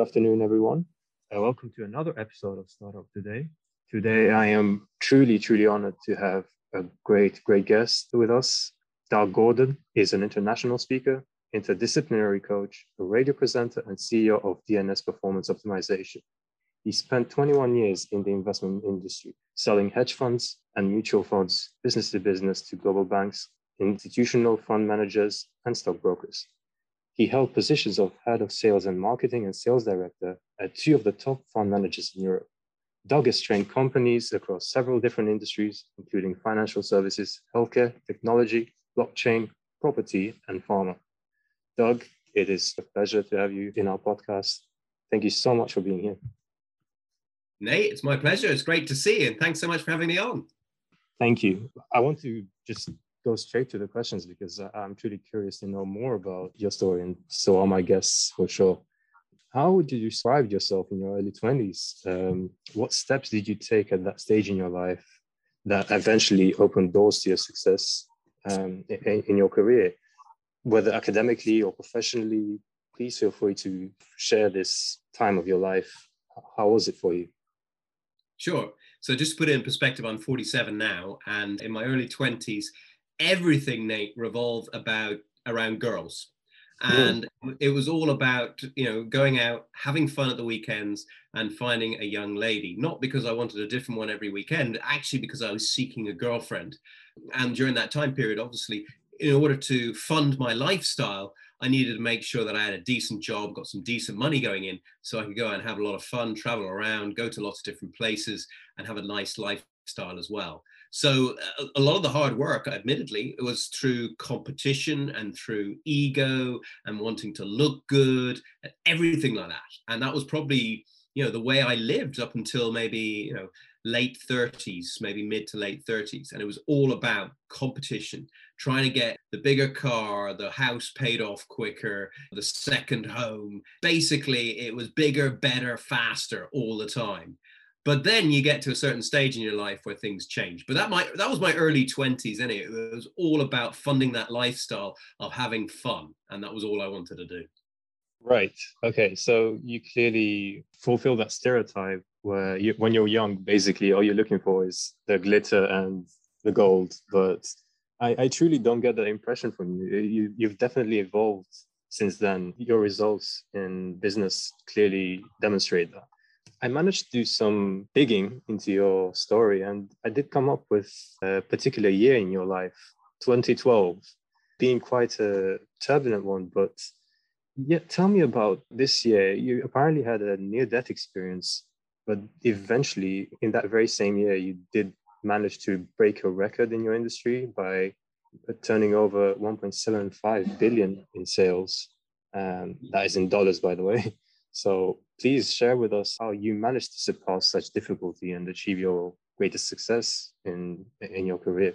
Good afternoon, everyone. Uh, welcome to another episode of Startup Today. Today, I am truly, truly honored to have a great, great guest with us. Doug Gordon is an international speaker, interdisciplinary coach, a radio presenter, and CEO of DNS Performance Optimization. He spent 21 years in the investment industry, selling hedge funds and mutual funds, business to business to global banks, institutional fund managers, and stockbrokers. He held positions of head of sales and marketing and sales director at two of the top fund managers in Europe. Doug has trained companies across several different industries, including financial services, healthcare, technology, blockchain, property, and pharma. Doug, it is a pleasure to have you in our podcast. Thank you so much for being here. Nate, it's my pleasure. It's great to see you, and thanks so much for having me on. Thank you. I want to just go straight to the questions because I'm truly curious to know more about your story, and so are my guests for sure. How would you describe yourself in your early 20s? Um, what steps did you take at that stage in your life that eventually opened doors to your success um, in, in your career, whether academically or professionally? Please feel free to share this time of your life. How was it for you? Sure. So just to put it in perspective, I'm 47 now, and in my early 20s, everything, Nate, revolved about around girls. Hmm. And it was all about, you know, going out, having fun at the weekends and finding a young lady. Not because I wanted a different one every weekend, actually because I was seeking a girlfriend. And during that time period, obviously, in order to fund my lifestyle, I needed to make sure that I had a decent job, got some decent money going in, so I could go out and have a lot of fun, travel around, go to lots of different places, and have a nice lifestyle as well. So a, a lot of the hard work, admittedly, it was through competition and through ego and wanting to look good, and everything like that. And that was probably you know the way I lived up until maybe you know late 30s, maybe mid to late 30s. And it was all about competition, trying to get the bigger car, the house paid off quicker, the second home. Basically, it was bigger, better, faster all the time. But then you get to a certain stage in your life where things change. But that might that was my early 20s, anyway. It was all about funding that lifestyle of having fun. And that was all I wanted to do. Right. Okay. So you clearly fulfill that stereotype where you, when you're young, basically all you're looking for is the glitter and the gold. But I, I truly don't get that impression from you. you. You've definitely evolved since then. Your results in business clearly demonstrate that. I managed to do some digging into your story, and I did come up with a particular year in your life, 2012, being quite a turbulent one, but yeah, tell me about this year. You apparently had a near death experience, but eventually, in that very same year, you did manage to break a record in your industry by turning over 1.75 billion in sales. Um, that is in dollars, by the way. So please share with us how you managed to surpass such difficulty and achieve your greatest success in in your career.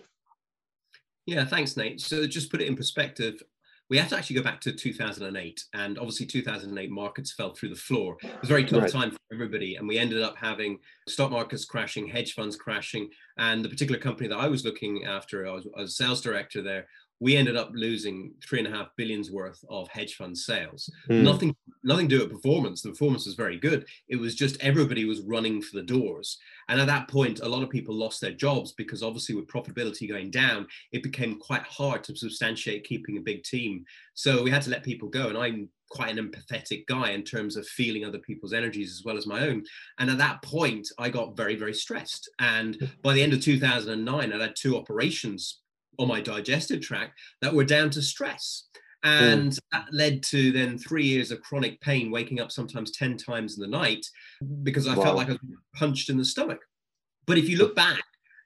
Yeah, thanks, Nate. So just put it in perspective, we have to actually go back to 2008 and obviously 2008 markets fell through the floor it was a very tough right. time for everybody and we ended up having stock markets crashing hedge funds crashing and the particular company that i was looking after i was, I was sales director there we ended up losing three and a half billions worth of hedge fund sales. Mm. Nothing, nothing to do with performance. The performance was very good. It was just everybody was running for the doors. And at that point, a lot of people lost their jobs because obviously with profitability going down, it became quite hard to substantiate keeping a big team. So we had to let people go. And I'm quite an empathetic guy in terms of feeling other people's energies as well as my own. And at that point, I got very, very stressed. And by the end of 2009, I had two operations on my digestive tract that were down to stress. And mm. that led to then three years of chronic pain, waking up sometimes 10 times in the night because I wow. felt like I was punched in the stomach. But if you look back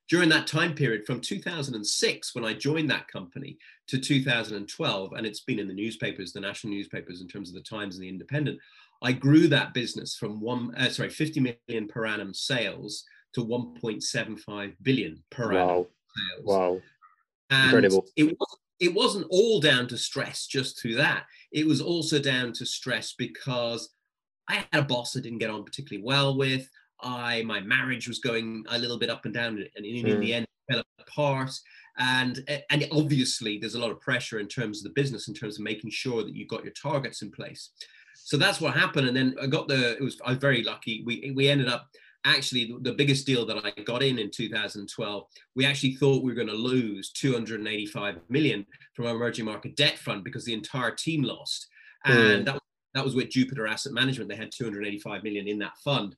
during that time period from 2006, when I joined that company, to 2012, and it's been in the newspapers, the national newspapers, in terms of the Times and the Independent, I grew that business from one, uh, sorry, 50 million per annum sales to 1.75 billion per wow. annum sales. Wow. And Incredible. It, was, it wasn't all down to stress just through that. It was also down to stress because I had a boss I didn't get on particularly well with. I my marriage was going a little bit up and down, and in, mm. in the end, fell apart. And and obviously, there's a lot of pressure in terms of the business, in terms of making sure that you've got your targets in place. So that's what happened. And then I got the, it was, I was very lucky. We, we ended up actually the biggest deal that I got in in 2012, we actually thought we were going to lose 285 million from our emerging market debt fund because the entire team lost. And mm. that, that was with Jupiter Asset Management. They had 285 million in that fund.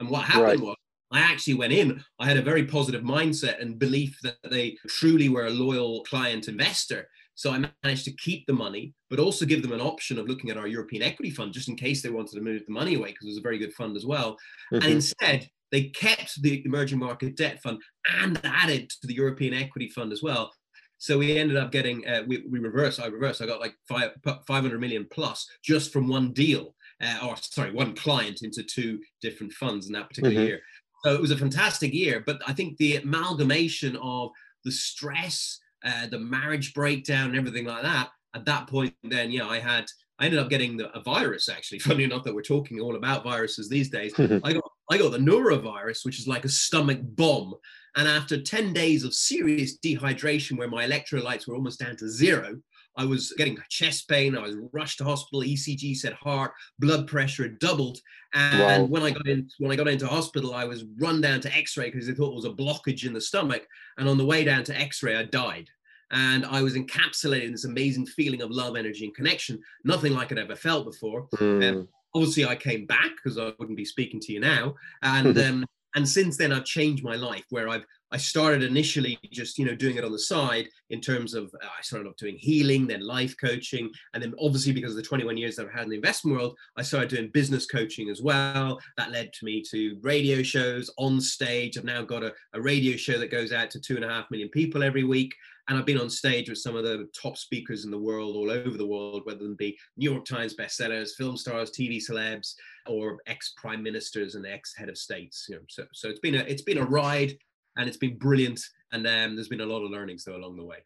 And what happened right. was I actually went in, I had a very positive mindset and belief that they truly were a loyal client investor. So I managed to keep the money, but also give them an option of looking at our European equity fund just in case they wanted to move the money away because it was a very good fund as well. Mm-hmm. And instead, they kept the emerging market debt fund and added to the European equity fund as well. So we ended up getting, uh, we, we reversed, I reversed, I got like five, 500 million plus just from one deal, uh, or sorry, one client into two different funds in that particular mm-hmm. year. So it was a fantastic year. But I think the amalgamation of the stress, uh, the marriage breakdown, and everything like that. At that point, then yeah, I had I ended up getting the, a virus. Actually, funny enough that we're talking all about viruses these days. I got I got the norovirus, which is like a stomach bomb. And after 10 days of serious dehydration, where my electrolytes were almost down to zero, I was getting chest pain. I was rushed to hospital. ECG said heart, blood pressure had doubled. And wow. when I got in, when I got into hospital, I was run down to X-ray because they thought it was a blockage in the stomach. And on the way down to X-ray, I died. And I was encapsulated in this amazing feeling of love, energy, and connection. Nothing like I'd ever felt before. Mm. Um, obviously, I came back because I wouldn't be speaking to you now. And um, and since then, I've changed my life where I've I started initially just you know doing it on the side in terms of uh, I started off doing healing, then life coaching, and then obviously because of the 21 years that I've had in the investment world, I started doing business coaching as well. That led to me to radio shows on stage. I've now got a, a radio show that goes out to two and a half million people every week, and I've been on stage with some of the top speakers in the world, all over the world, whether them be New York Times bestsellers, film stars, TV celebs, or ex prime ministers and ex head of states. You know, so so it's been a it's been a ride and it's been brilliant. And um, there's been a lot of learnings though along the way.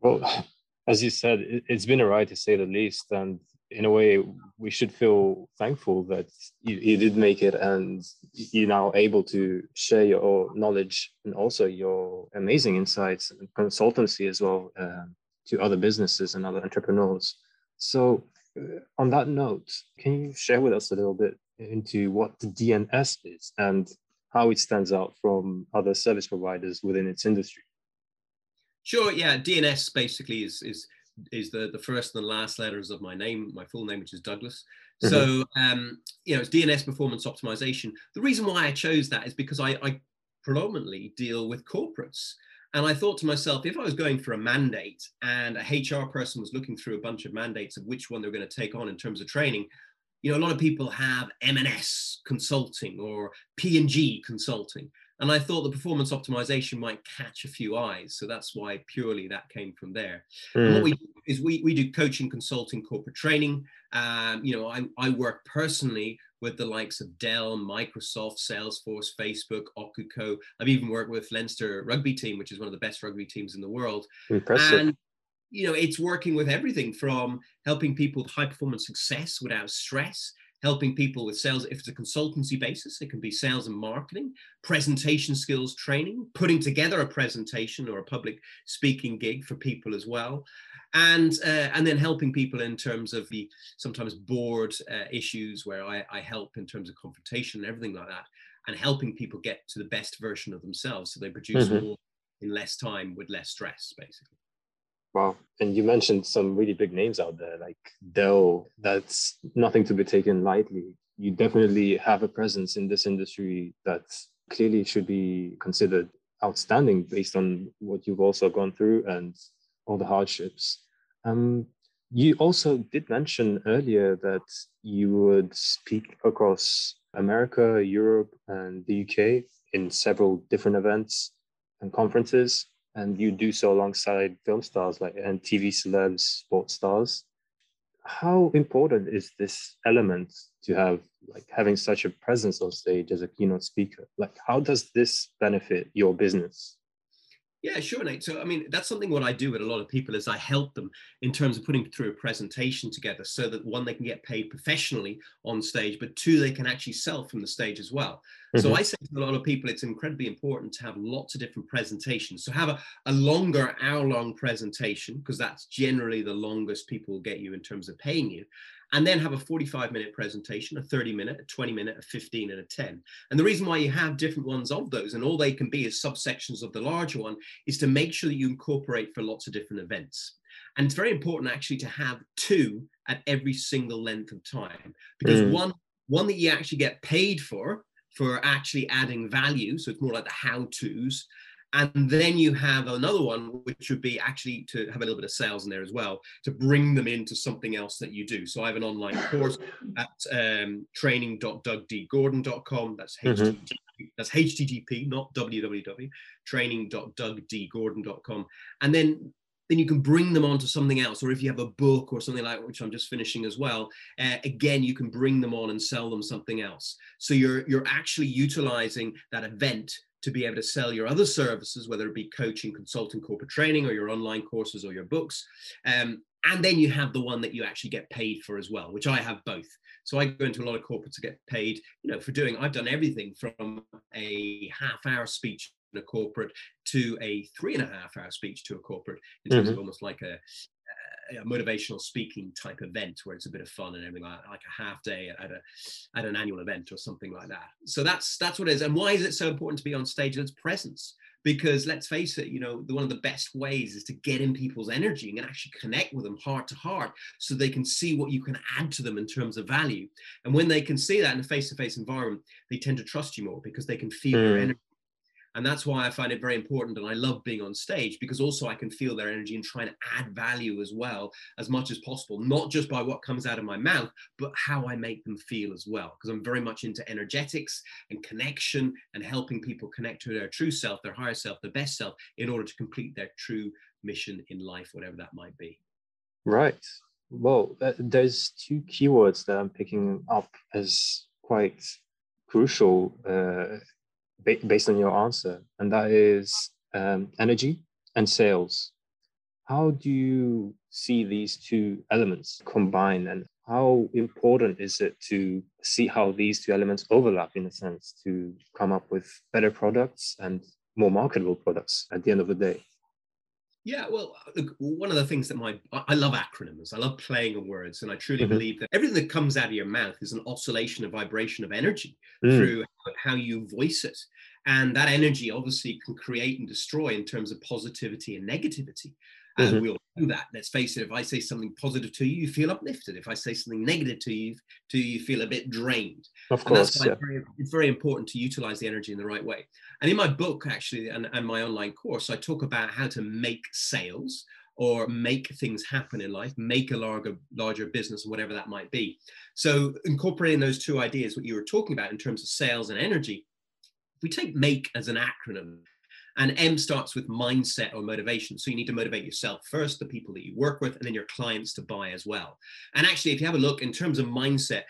Well, as you said, it, has been a ride to say the least. And in a way, we should feel thankful that you, you did make it and you're now able to share your knowledge and also your amazing insights and consultancy as well uh, to other businesses and other entrepreneurs. So, uh, on that note, can you share with us a little bit into what the DNS is and how it stands out from other service providers within its industry. Sure. Yeah. DNS basically is is is the the first and the last letters of my name, my full name, which is Douglas. Mm-hmm. So um, you know, it's DNS performance optimization. The reason why I chose that is because I, I predominantly deal with corporates. And I thought to myself, if I was going for a mandate and a HR person was looking through a bunch of mandates of which one they're going to take on in terms of training, you know, a lot of people have M&S consulting or P&G consulting. And I thought the performance optimization might catch a few eyes. So that's why purely that came from there. Mm. What we do is we, we do coaching, consulting, corporate training. Um, you know, I, I work personally with the likes of Dell, Microsoft, Salesforce, Facebook, Ocuco. I've even worked with Leinster rugby team, which is one of the best rugby teams in the world. Impressive. And you know it's working with everything from helping people with high performance success without stress helping people with sales if it's a consultancy basis it can be sales and marketing presentation skills training putting together a presentation or a public speaking gig for people as well and uh, and then helping people in terms of the sometimes board uh, issues where I, I help in terms of confrontation and everything like that and helping people get to the best version of themselves so they produce mm-hmm. more in less time with less stress basically Wow. And you mentioned some really big names out there like Dell. That's nothing to be taken lightly. You definitely have a presence in this industry that clearly should be considered outstanding based on what you've also gone through and all the hardships. Um, you also did mention earlier that you would speak across America, Europe, and the UK in several different events and conferences and you do so alongside film stars like and TV celebs, sports stars. How important is this element to have like having such a presence on stage as a keynote speaker? Like how does this benefit your business? Yeah, sure, Nate. So, I mean, that's something what I do with a lot of people is I help them in terms of putting through a presentation together so that one, they can get paid professionally on stage, but two, they can actually sell from the stage as well. Mm-hmm. So I say to a lot of people, it's incredibly important to have lots of different presentations. So have a, a longer hour long presentation, because that's generally the longest people will get you in terms of paying you. And then have a 45 minute presentation, a 30 minute, a 20 minute, a 15, and a 10. And the reason why you have different ones of those, and all they can be is subsections of the larger one, is to make sure that you incorporate for lots of different events. And it's very important actually to have two at every single length of time because mm. one one that you actually get paid for for actually adding value so it's more like the how to's and then you have another one, which would be actually to have a little bit of sales in there as well, to bring them into something else that you do. So I have an online course at um, training.dougdgordon.com. That's mm-hmm. HTTP, that's HTTP, not www. Training.dougdgordon.com. And then then you can bring them onto something else. Or if you have a book or something like which I'm just finishing as well, uh, again, you can bring them on and sell them something else. So you're you're actually utilizing that event to be able to sell your other services, whether it be coaching, consulting, corporate training, or your online courses or your books. Um, and then you have the one that you actually get paid for as well, which I have both. So I go into a lot of corporates to get paid, you know, for doing. I've done everything from a half-hour speech in a corporate to a three and a half hour speech to a corporate in terms mm-hmm. of almost like a, a motivational speaking type event where it's a bit of fun and everything like, like a half day at a at an annual event or something like that. So that's that's what it is. And why is it so important to be on stage? And it's presence. Because let's face it, you know, the, one of the best ways is to get in people's energy and actually connect with them heart to heart so they can see what you can add to them in terms of value. And when they can see that in a face to face environment, they tend to trust you more because they can feel mm. your energy and that's why I find it very important. And I love being on stage because also I can feel their energy and try to add value as well, as much as possible, not just by what comes out of my mouth, but how I make them feel as well. Because I'm very much into energetics and connection and helping people connect to their true self, their higher self, their best self, in order to complete their true mission in life, whatever that might be. Right. Well, uh, there's two keywords that I'm picking up as quite crucial uh, based on your answer, and that is um, energy and sales. How do you see these two elements combine, and how important is it to see how these two elements overlap in a sense to come up with better products and more marketable products at the end of the day? Yeah, well, look, one of the things that my I love acronyms. I love playing on words, and I truly mm-hmm. believe that everything that comes out of your mouth is an oscillation, a vibration of energy mm. through how you voice it, and that energy obviously can create and destroy in terms of positivity and negativity. And mm-hmm. we all do that. Let's face it. If I say something positive to you, you feel uplifted. If I say something negative to you, to you, you feel a bit drained. Of course, yeah. it's, very, it's very important to utilize the energy in the right way. And in my book, actually, and, and my online course, I talk about how to make sales or make things happen in life, make a larger, larger business, whatever that might be. So incorporating those two ideas, what you were talking about in terms of sales and energy, if we take make as an acronym, and M starts with mindset or motivation. So you need to motivate yourself first, the people that you work with, and then your clients to buy as well. And actually, if you have a look in terms of mindset,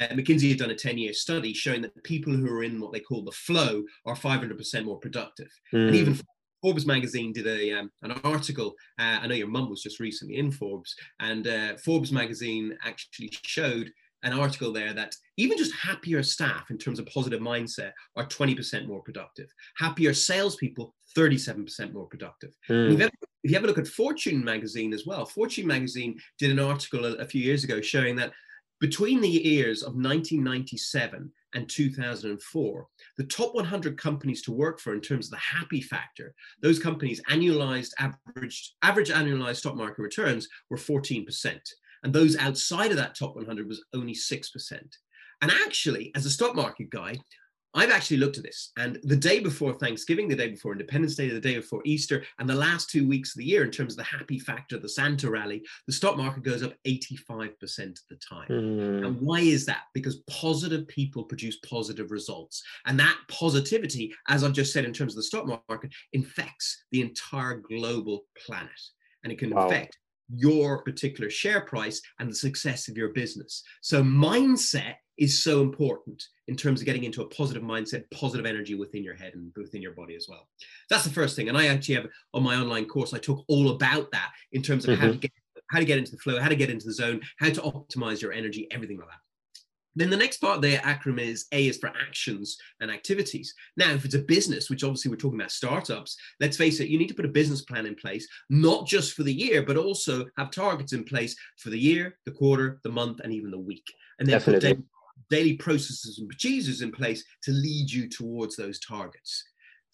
uh, McKinsey had done a 10 year study showing that the people who are in what they call the flow are 500% more productive. Mm. And even hmm. Forbes magazine did a um, an article. Uh, I know your mum was just recently in Forbes, and uh, Forbes magazine actually showed an article there that even just happier staff in terms of positive mindset are 20% more productive. Happier salespeople, 37% more productive. Mm. If, you ever, if, you ever, look at Fortune magazine as well, Fortune magazine did an article a, a few years ago showing that between the years of 1997 and 2004, the top 100 companies to work for in terms of the happy factor, those companies annualized averaged average annualized stock market returns were 14%. And those outside of that top 100 was only 6%. And actually, as a stock market guy, I've actually looked at this. And the day before Thanksgiving, the day before Independence Day, the day before Easter, and the last two weeks of the year, in terms of the happy factor, the Santa rally, the stock market goes up 85% of the time. Mm. And why is that? Because positive people produce positive results. And that positivity, as I've just said in terms of the stock market, infects the entire global planet. And it can wow. affect your particular share price and the success of your business. So, mindset is so important in terms of getting into a positive mindset, positive energy within your head and within your body as well. That's the first thing. And I actually have on my online course, I talk all about that in terms of mm-hmm. how to get how to get into the flow, how to get into the zone, how to optimize your energy, everything like that. Then the next part there, the acronym is A is for actions and activities. Now, if it's a business, which obviously we're talking about startups, let's face it, you need to put a business plan in place, not just for the year, but also have targets in place for the year, the quarter, the month, and even the week. And then Definitely. put daily processes and procedures in place to lead you towards those targets.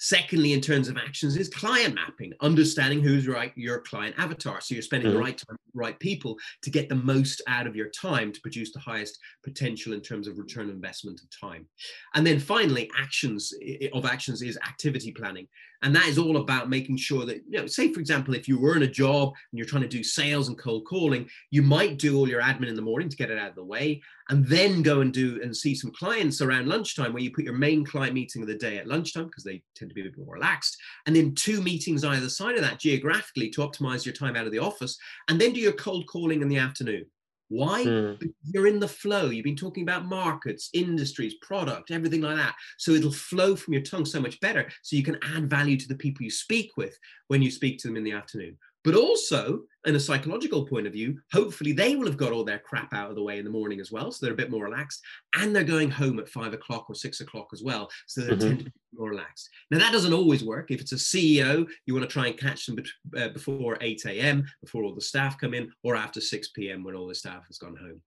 Secondly, in terms of actions, is client mapping, understanding who's right your client avatar. So you're spending mm-hmm. the right time, right people to get the most out of your time to produce the highest potential in terms of return on investment of time. And then finally, actions of actions is activity planning. And that is all about making sure that, you know, say, for example, if you were in a job and you're trying to do sales and cold calling, you might do all your admin in the morning to get it out of the way, and then go and do and see some clients around lunchtime where you put your main client meeting of the day at lunchtime because they tend to be a bit more relaxed. And then two meetings either side of that geographically to optimize your time out of the office, and then do your cold calling in the afternoon. Why? Mm. You're in the flow. You've been talking about markets, industries, product, everything like that. So it'll flow from your tongue so much better. So you can add value to the people you speak with when you speak to them in the afternoon. But also, in a psychological point of view, hopefully they will have got all their crap out of the way in the morning as well. So they're a bit more relaxed. And they're going home at five o'clock or six o'clock as well. So they mm-hmm. tend to be more relaxed. Now, that doesn't always work. If it's a CEO, you want to try and catch them uh, before 8 a.m., before all the staff come in, or after 6 p.m. when all the staff has gone home.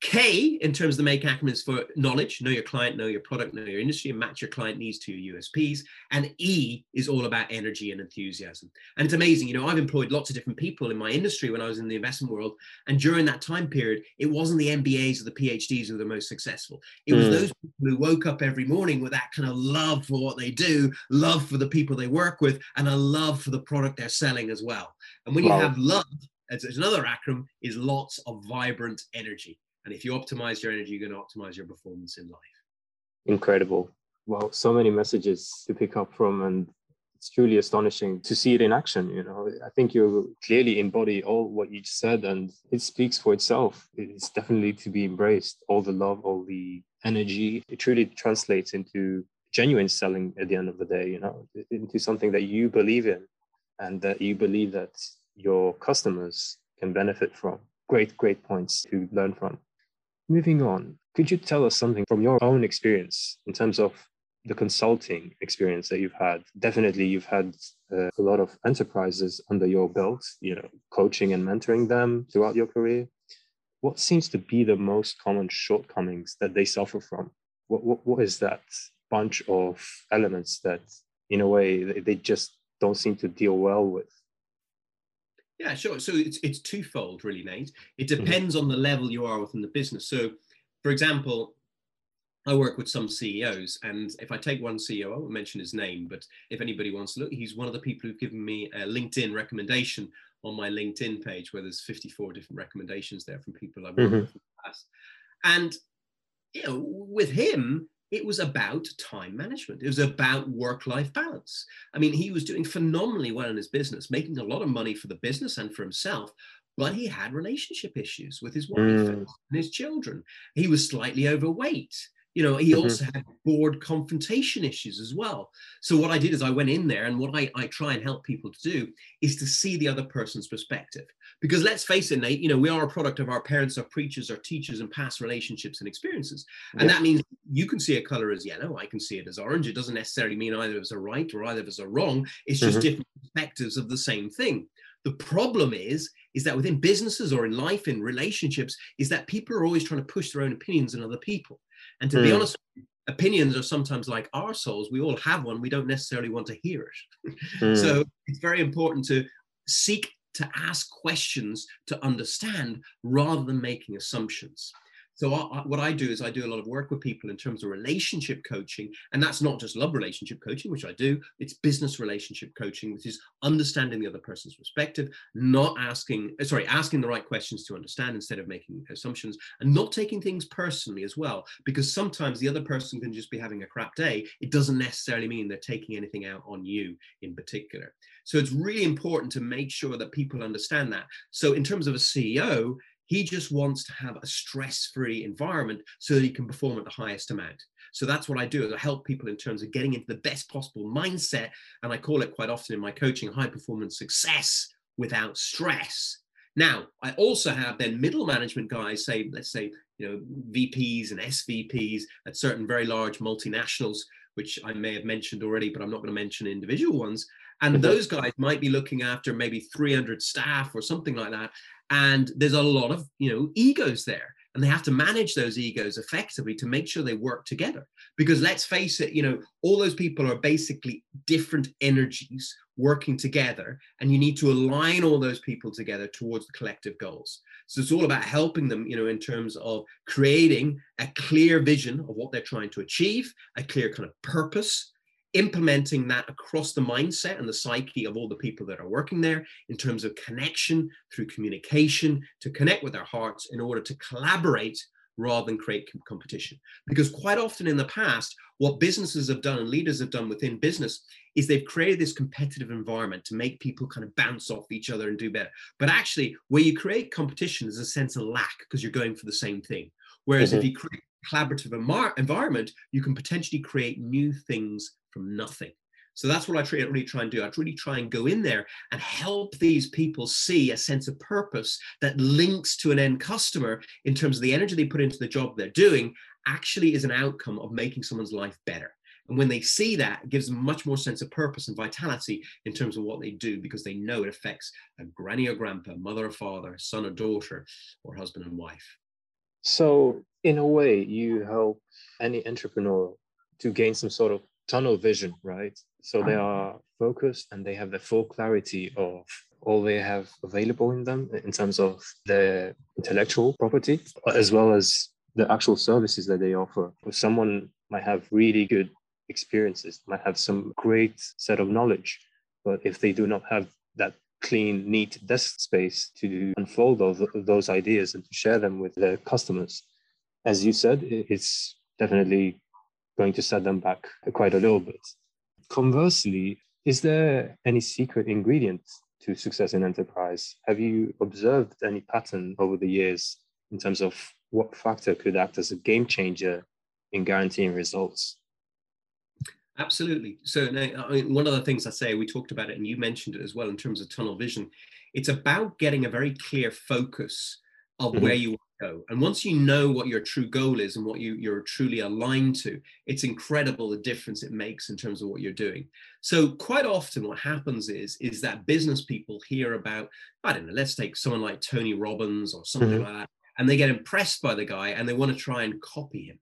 K, in terms of the make acronyms for knowledge, know your client, know your product, know your industry, and match your client needs to your USPs. And E is all about energy and enthusiasm. And it's amazing, you know, I've employed lots of different people in my industry when I was in the investment world. And during that time period, it wasn't the MBAs or the PhDs who were the most successful. It was mm. those people who woke up every morning with that kind of love for what they do, love for the people they work with, and a love for the product they're selling as well. And when wow. you have love, as another acronym, is lots of vibrant energy. And if you optimize your energy, you're going to optimize your performance in life. Incredible. Well, so many messages to pick up from, and it's truly astonishing to see it in action. You know, I think you clearly embody all what you just said, and it speaks for itself. It's definitely to be embraced. All the love, all the energy, it truly translates into genuine selling at the end of the day. You know, into something that you believe in, and that you believe that your customers can benefit from. Great, great points to learn from. Moving on, could you tell us something from your own experience in terms of the consulting experience that you've had? Definitely, you've had uh, a lot of enterprises under your belt, you know, coaching and mentoring them throughout your career. What seems to be the most common shortcomings that they suffer from? What, what, what is that bunch of elements that, in a way, they just don't seem to deal well with? Yeah, sure. So it's it's twofold, really, Nate. It mm-hmm. depends mm-hmm. on the level you are within the business. So, for example, I work with some CEOs, and if I take one CEO, I won't mention his name, but if anybody wants to look, he's one of the people who've given me a LinkedIn recommendation on my LinkedIn page, where there's 54 different recommendations there from people I've worked mm-hmm. with in the past. And you know, with him, it was about time management. It was about work life balance. I mean, he was doing phenomenally well in his business, making a lot of money for the business and for himself, but he had relationship issues with his wife mm. and his children. He was slightly overweight. You know, he mm-hmm. also had board confrontation issues as well. So what I did is I went in there and what I, I try and help people to do is to see the other person's perspective. Because let's face it, Nate, you know, we are a product of our parents, our preachers, our teachers, and past relationships and experiences. And yeah. that means you can see a color as yellow, I can see it as orange. It doesn't necessarily mean either of us are right or either of us are wrong. It's just mm-hmm. different perspectives of the same thing. The problem is, is that within businesses or in life, in relationships, is that people are always trying to push their own opinions on other people. And to mm. be honest, opinions are sometimes like our souls. We all have one. We don't necessarily want to hear it. mm. So it's very important to seek to ask questions to understand rather than making assumptions. So I, what I do is I do a lot of work with people in terms of relationship coaching, and that's not just love relationship coaching, which I do. It's business relationship coaching, which is understanding the other person's perspective, not asking, uh, sorry, asking the right questions to understand instead of making assumptions, and not taking things personally as well, because sometimes the other person can just be having a crap day. It doesn't necessarily mean they're taking anything out on you in particular. So it's really important to make sure that people understand that. So in terms of a CEO, he just wants to have a stress-free environment so that he can perform at the highest amount. So that's what I do is I help people in terms of getting into the best possible mindset. And I call it quite often in my coaching high performance success without stress. Now, I also have then middle management guys, say, let's say, you know, VPs and SVPs at certain very large multinationals, which I may have mentioned already, but I'm not going to mention individual ones. And mm-hmm. those guys might be looking after maybe 300 staff or something like that. And there's a lot of, you know, egos there. And they have to manage those egos effectively to make sure they work together. Because let's face it you know all those people are basically different energies working together. And you need to align all those people together towards the collective goals. So it's all about helping them you know in terms of creating a clear vision of what they're trying to achieve a clear kind of purpose implementing that across the mindset and the psyche of all the people that are working there in terms of connection through communication to connect with their hearts in order to collaborate rather than create competition. Because quite often in the past, what businesses have done and leaders have done within business is they've created this competitive environment to make people kind of bounce off each other and do better. But actually, where you create competition, there's a sense of lack because you're going for the same thing. Whereas mm-hmm. if you create collaborative environment, you can potentially create new things from nothing. So that's what I really try and do. I really try and go in there and help these people see a sense of purpose that links to an end customer in terms of the energy they put into the job they're doing actually is an outcome of making someone's life better. And when they see that, it gives them much more sense of purpose and vitality in terms of what they do because they know it affects a granny or grandpa, mother or father, son or daughter, or husband and wife. So, in a way, you help any entrepreneur to gain some sort of tunnel vision, right? So they uh-huh. are focused and they have the full clarity of all they have available in them in terms of their intellectual property, as well as the actual services that they offer. Someone might have really good experiences, might have some great set of knowledge, but if they do not have that clean, neat desk space to unfold those, those ideas and to share them with their customers, as you said, it's definitely going to set them back quite a little bit. Conversely, is there any secret ingredient to success in enterprise? Have you observed any pattern over the years in terms of what factor could act as a game changer in guaranteeing results? Absolutely. So, I mean, one of the things I say, we talked about it and you mentioned it as well in terms of tunnel vision. It's about getting a very clear focus of mm-hmm. where you go. And once you know what your true goal is and what you, you're truly aligned to, it's incredible the difference it makes in terms of what you're doing. So quite often what happens is, is that business people hear about, I don't know, let's take someone like Tony Robbins or something mm-hmm. like that, and they get impressed by the guy and they want to try and copy him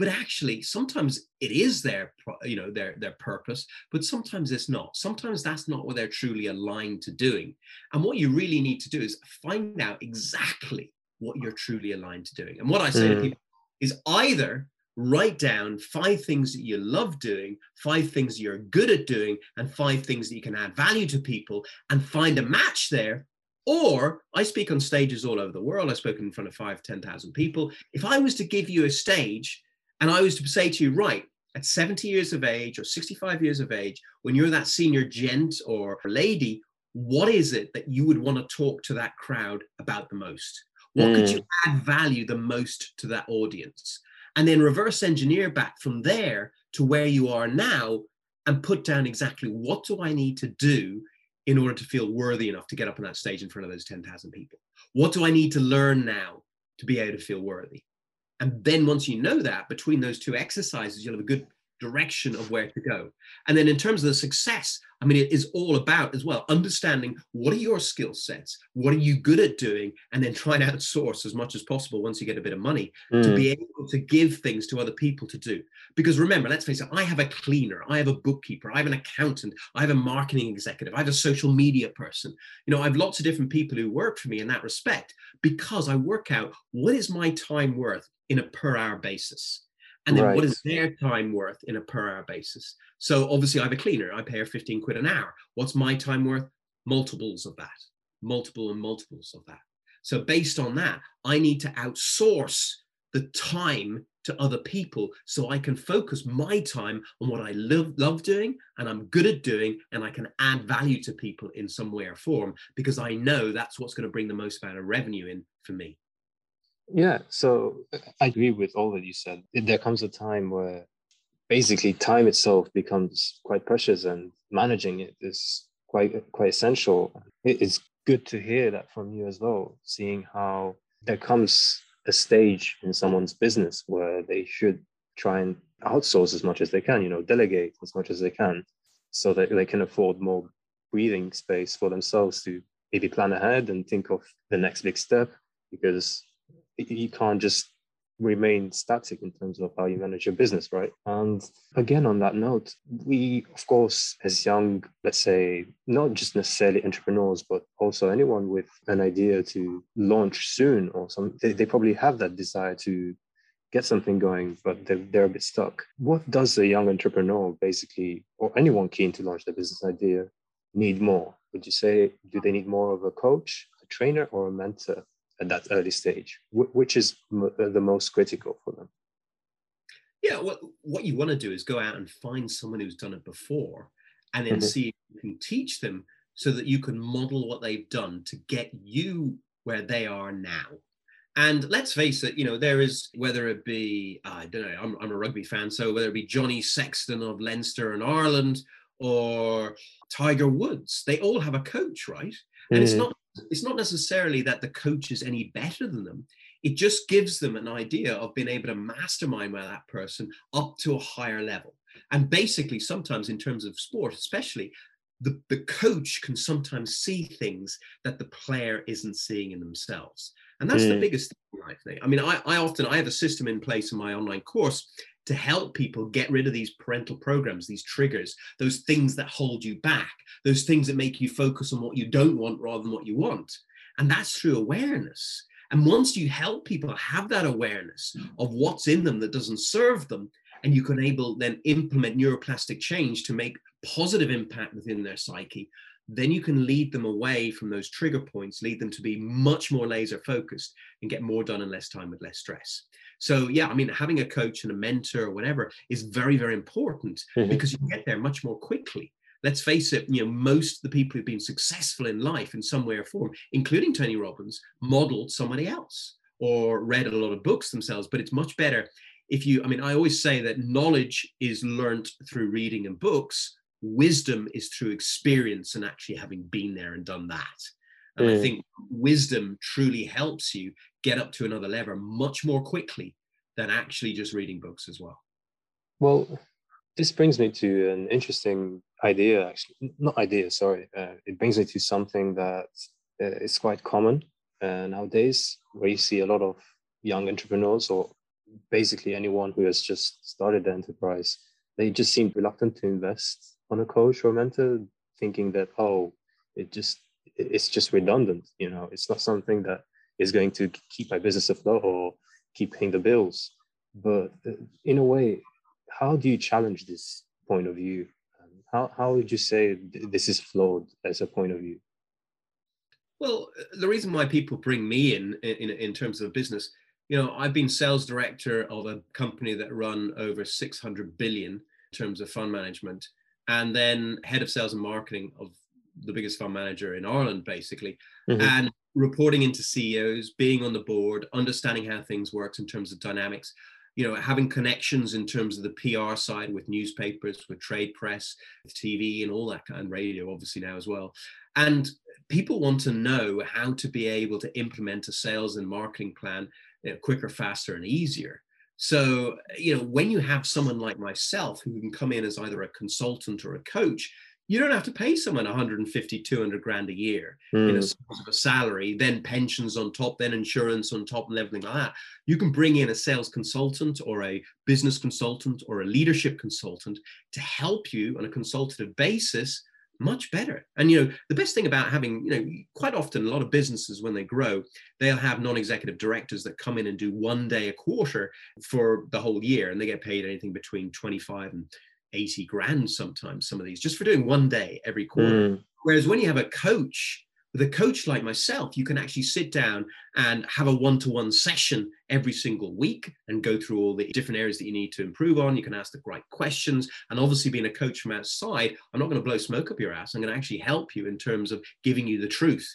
but actually sometimes it is their you know their their purpose but sometimes it's not sometimes that's not what they're truly aligned to doing and what you really need to do is find out exactly what you're truly aligned to doing. And what I say mm. to people is either write down five things that you love doing, five things you're good at doing, and five things that you can add value to people and find a match there. Or I speak on stages all over the world. I've spoken in front of five, 10,000 people. If I was to give you a stage and I was to say to you, right, at 70 years of age or 65 years of age, when you're that senior gent or lady, what is it that you would want to talk to that crowd about the most? What mm. could you add value the most to that audience? And then reverse engineer back from there to where you are now and put down exactly what do I need to do in order to feel worthy enough to get up on that stage in front of those 10,000 people? What do I need to learn now to be able to feel worthy? And then once you know that, between those two exercises, you'll have a good direction of where to go. And then in terms of the success, I mean, it is all about as well understanding what are your skill sets, what are you good at doing, and then try and outsource as much as possible once you get a bit of money mm. to be able to give things to other people to do. Because remember, let's face it, I have a cleaner, I have a bookkeeper, I have an accountant, I have a marketing executive, I have a social media person. You know, I have lots of different people who work for me in that respect because I work out what is my time worth in a per hour basis and then right. what is their time worth in a per hour basis? So obviously i have a cleaner. I pay her 15 quid an hour. What's my time worth? Multiples of that. Multiple and multiples of that. So based on that i need to outsource the time to other people so i can focus my time on what i love, love doing and i'm good at doing and i can add value to people in some way or form because i know that's what's going to bring the most amount of revenue in for me yeah, so I agree with all that you said. There comes a time where basically time itself becomes quite precious and managing it is quite quite essential. It's good to hear that from you as well, seeing how there comes a stage in someone's business where they should try and outsource as much as they can, you know, delegate as much as they can so that they can afford more breathing space for themselves to maybe plan ahead and think of the next big step because you can't just remain static in terms of how you manage your business, right? And again, on that note, we, of course, as young, let's say, not just necessarily entrepreneurs, but also anyone with an idea to launch soon or some, they, they probably have that desire to get something going, but they're, they're a bit stuck. What does a young entrepreneur basically, or anyone keen to launch their business idea, need more? Would you say, do they need more of a coach, a trainer, or a mentor at that early stage? Wh- which is m- the most critical for them? Yeah, what, what you want to do is go out and find someone who's done it before and then mm-hmm. see if you can teach them so that you can model what they've done to get you where they are now. And let's face it, you know, there is, whether it be, I don't know, I'm, I'm a rugby fan, so whether it be Johnny Sexton of Leinster and Ireland or Tiger Woods, they all have a coach, right? And mm. it's not it's not necessarily that the coach is any better than them. It just gives them an idea of being able to mastermind with that person up to a higher level. And basically, sometimes in terms of sport, especially, the, the coach can sometimes see things that the player isn't seeing in themselves. And that's mm. the biggest thing, I think. I mean, I, I often I have a system in place in my online course to help people get rid of these parental programs, these triggers, those things that hold you back, those things that make you focus on what you don't want rather than what you want. And that's through awareness. And once you help people have that awareness of what's in them that doesn't serve them, and you can able then implement neuroplastic change to make positive impact within their psyche, then you can lead them away from those trigger points, lead them to be much more laser focused and get more done in less time with less stress. So yeah, I mean, having a coach and a mentor or whatever is very, very important mm-hmm. because you get there much more quickly. Let's face it, you know, most of the people who've been successful in life in some way or form, including Tony Robbins, modeled somebody else or read a lot of books themselves. But it's much better if you, I mean, I always say that knowledge is learnt through reading and books, wisdom is through experience and actually having been there and done that. And mm. I think wisdom truly helps you get up to another level much more quickly than actually just reading books as well. Well, this brings me to an interesting idea, actually, not idea, sorry. Uh, it brings me to something that uh, is quite common uh, nowadays, where you see a lot of young entrepreneurs or basically anyone who has just started the enterprise. They just seem reluctant to invest on a coach or mentor, thinking that, oh, it just it's just redundant. You know, it's not something that is going to keep my business afloat or keep paying the bills. But uh, in a way, how do you challenge this point of view? Um, how, how would you say this is flawed as a point of view? Well, the reason why people bring me in, in in terms of business, you know, I've been sales director of a company that run over 600 billion in terms of fund management, and then head of sales and marketing of the biggest fund manager in Ireland, basically. Mm-hmm. And reporting into CEOs, being on the board, understanding how things works in terms of dynamics, you know, having connections in terms of the PR side with newspapers, with trade press, with TV and all that kind of radio, obviously now as well. And people want to know how to be able to implement a sales and marketing plan you know, quicker, faster, and easier. So, you know, when you have someone like myself who can come in as either a consultant or a coach, you don't have to pay someone 150 200 grand a year mm. in a sort of a salary then pensions on top then insurance on top and everything like that you can bring in a sales consultant or a business consultant or a leadership consultant to help you on a consultative basis much better and you know the best thing about having you know quite often a lot of businesses when they grow they'll have non-executive directors that come in and do one day a quarter for the whole year and they get paid anything between 25 and 80 grand sometimes, some of these, just for doing one day every quarter. Mm. Whereas when you have a coach, with a coach like myself, you can actually sit down and have a one to one session every single week and go through all the different areas that you need to improve on. You can ask the right questions. And obviously, being a coach from outside, I'm not going to blow smoke up your ass. I'm going to actually help you in terms of giving you the truth.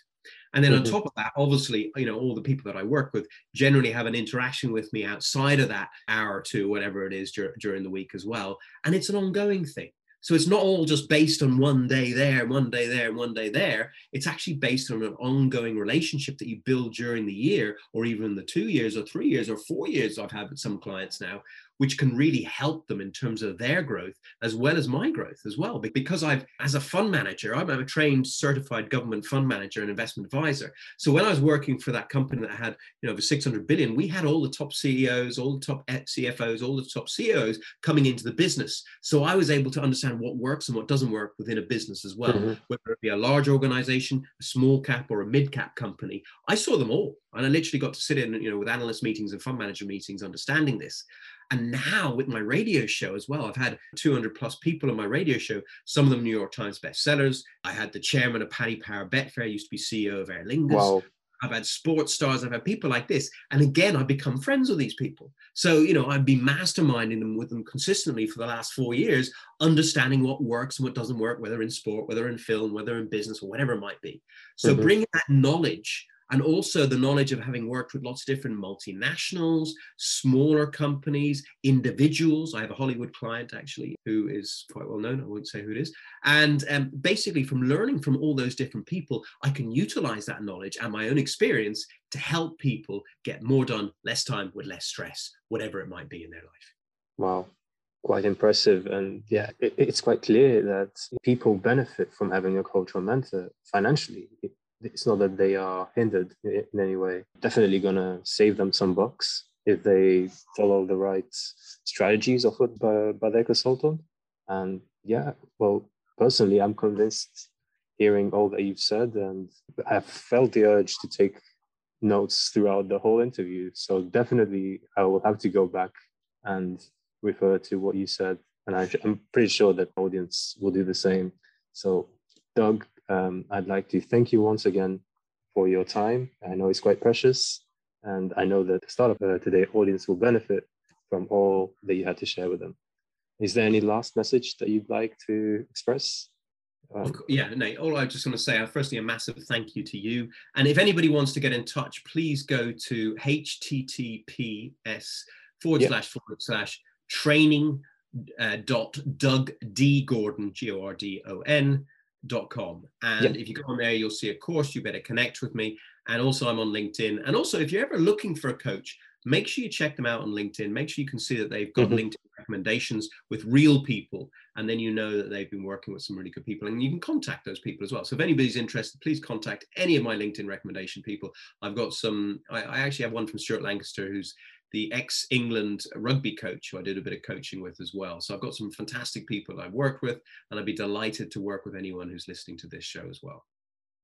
And then mm-hmm. on top of that, obviously, you know, all the people that I work with generally have an interaction with me outside of that hour or two, whatever it is dur- during the week as well. And it's an ongoing thing. So it's not all just based on one day there, one day there, one day there. It's actually based on an ongoing relationship that you build during the year, or even the two years, or three years, or four years. I've had with some clients now, which can really help them in terms of their growth as well as my growth as well. Because I've, as a fund manager, I'm a trained certified government fund manager and investment advisor. So when I was working for that company that had, you know, over 600 billion, we had all the top CEOs, all the top CFOs, all the top CEOs coming into the business. So I was able to understand what works and what doesn't work within a business as well, mm-hmm. whether it be a large organization, a small cap, or a mid cap company. I saw them all. And I literally got to sit in, you know, with analyst meetings and fund manager meetings, understanding this. And now with my radio show as well, I've had 200 plus people on my radio show, some of them New York Times bestsellers. I had the chairman of Paddy Power Betfair, used to be CEO of Aer Lingus. Wow. I've had sports stars, I've had people like this. And again, I've become friends with these people. So, you know, I've been masterminding them with them consistently for the last four years, understanding what works and what doesn't work, whether in sport, whether in film, whether in business, or whatever it might be. So, mm-hmm. bringing that knowledge and also the knowledge of having worked with lots of different multinationals, smaller companies, individuals. I have a Hollywood client actually who is quite well known. I won't say who it is. And um, basically, from learning from all those different people, I can utilize that knowledge and my own experience to help people get more done, less time with less stress, whatever it might be in their life. Wow, quite impressive. And yeah, it, it's quite clear that people benefit from having a cultural mentor financially it's not that they are hindered in any way. Definitely gonna save them some bucks if they follow the right strategies offered by, by their consultant. And yeah, well, personally, I'm convinced hearing all that you've said, and I've felt the urge to take notes throughout the whole interview. So definitely, I will have to go back and refer to what you said, and I, I'm pretty sure that audience will do the same. So, Doug, um, I'd like to thank you once again for your time. I know it's quite precious, and I know that the Startup uh, Today audience will benefit from all that you had to share with them. Is there any last message that you'd like to express? Um, yeah, Nate, all I just want to say, uh, firstly, a massive thank you to you. And if anybody wants to get in touch, please go to https forward yeah. slash forward slash training uh, dot Doug D Gordon, G O R D O N com. And yep. if you go on there, you'll see a course. You better connect with me. And also, I'm on LinkedIn. And also, if you're ever looking for a coach, make sure you check them out on LinkedIn. Make sure you can see that they've got mm-hmm. LinkedIn recommendations with real people. And then you know that they've been working with some really good people. And you can contact those people as well. So if anybody's interested, please contact any of my LinkedIn recommendation people. I've got some, I, I actually have one from Stuart Lancaster, who's the ex England rugby coach who I did a bit of coaching with as well. So I've got some fantastic people I've worked with, and I'd be delighted to work with anyone who's listening to this show as well.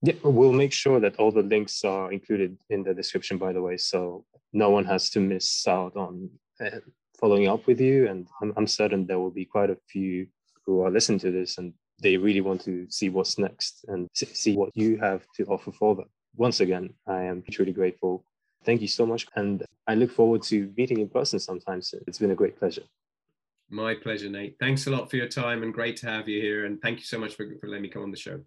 Yeah, we'll make sure that all the links are included in the description, by the way, so no one has to miss out on uh, following up with you. And I'm, I'm certain there will be quite a few who are listening to this and they really want to see what's next and see what you have to offer for them. Once again, I am truly grateful Thank you so much. And I look forward to meeting in person sometimes. It's been a great pleasure. My pleasure, Nate. Thanks a lot for your time and great to have you here. And thank you so much for, for letting me come on the show.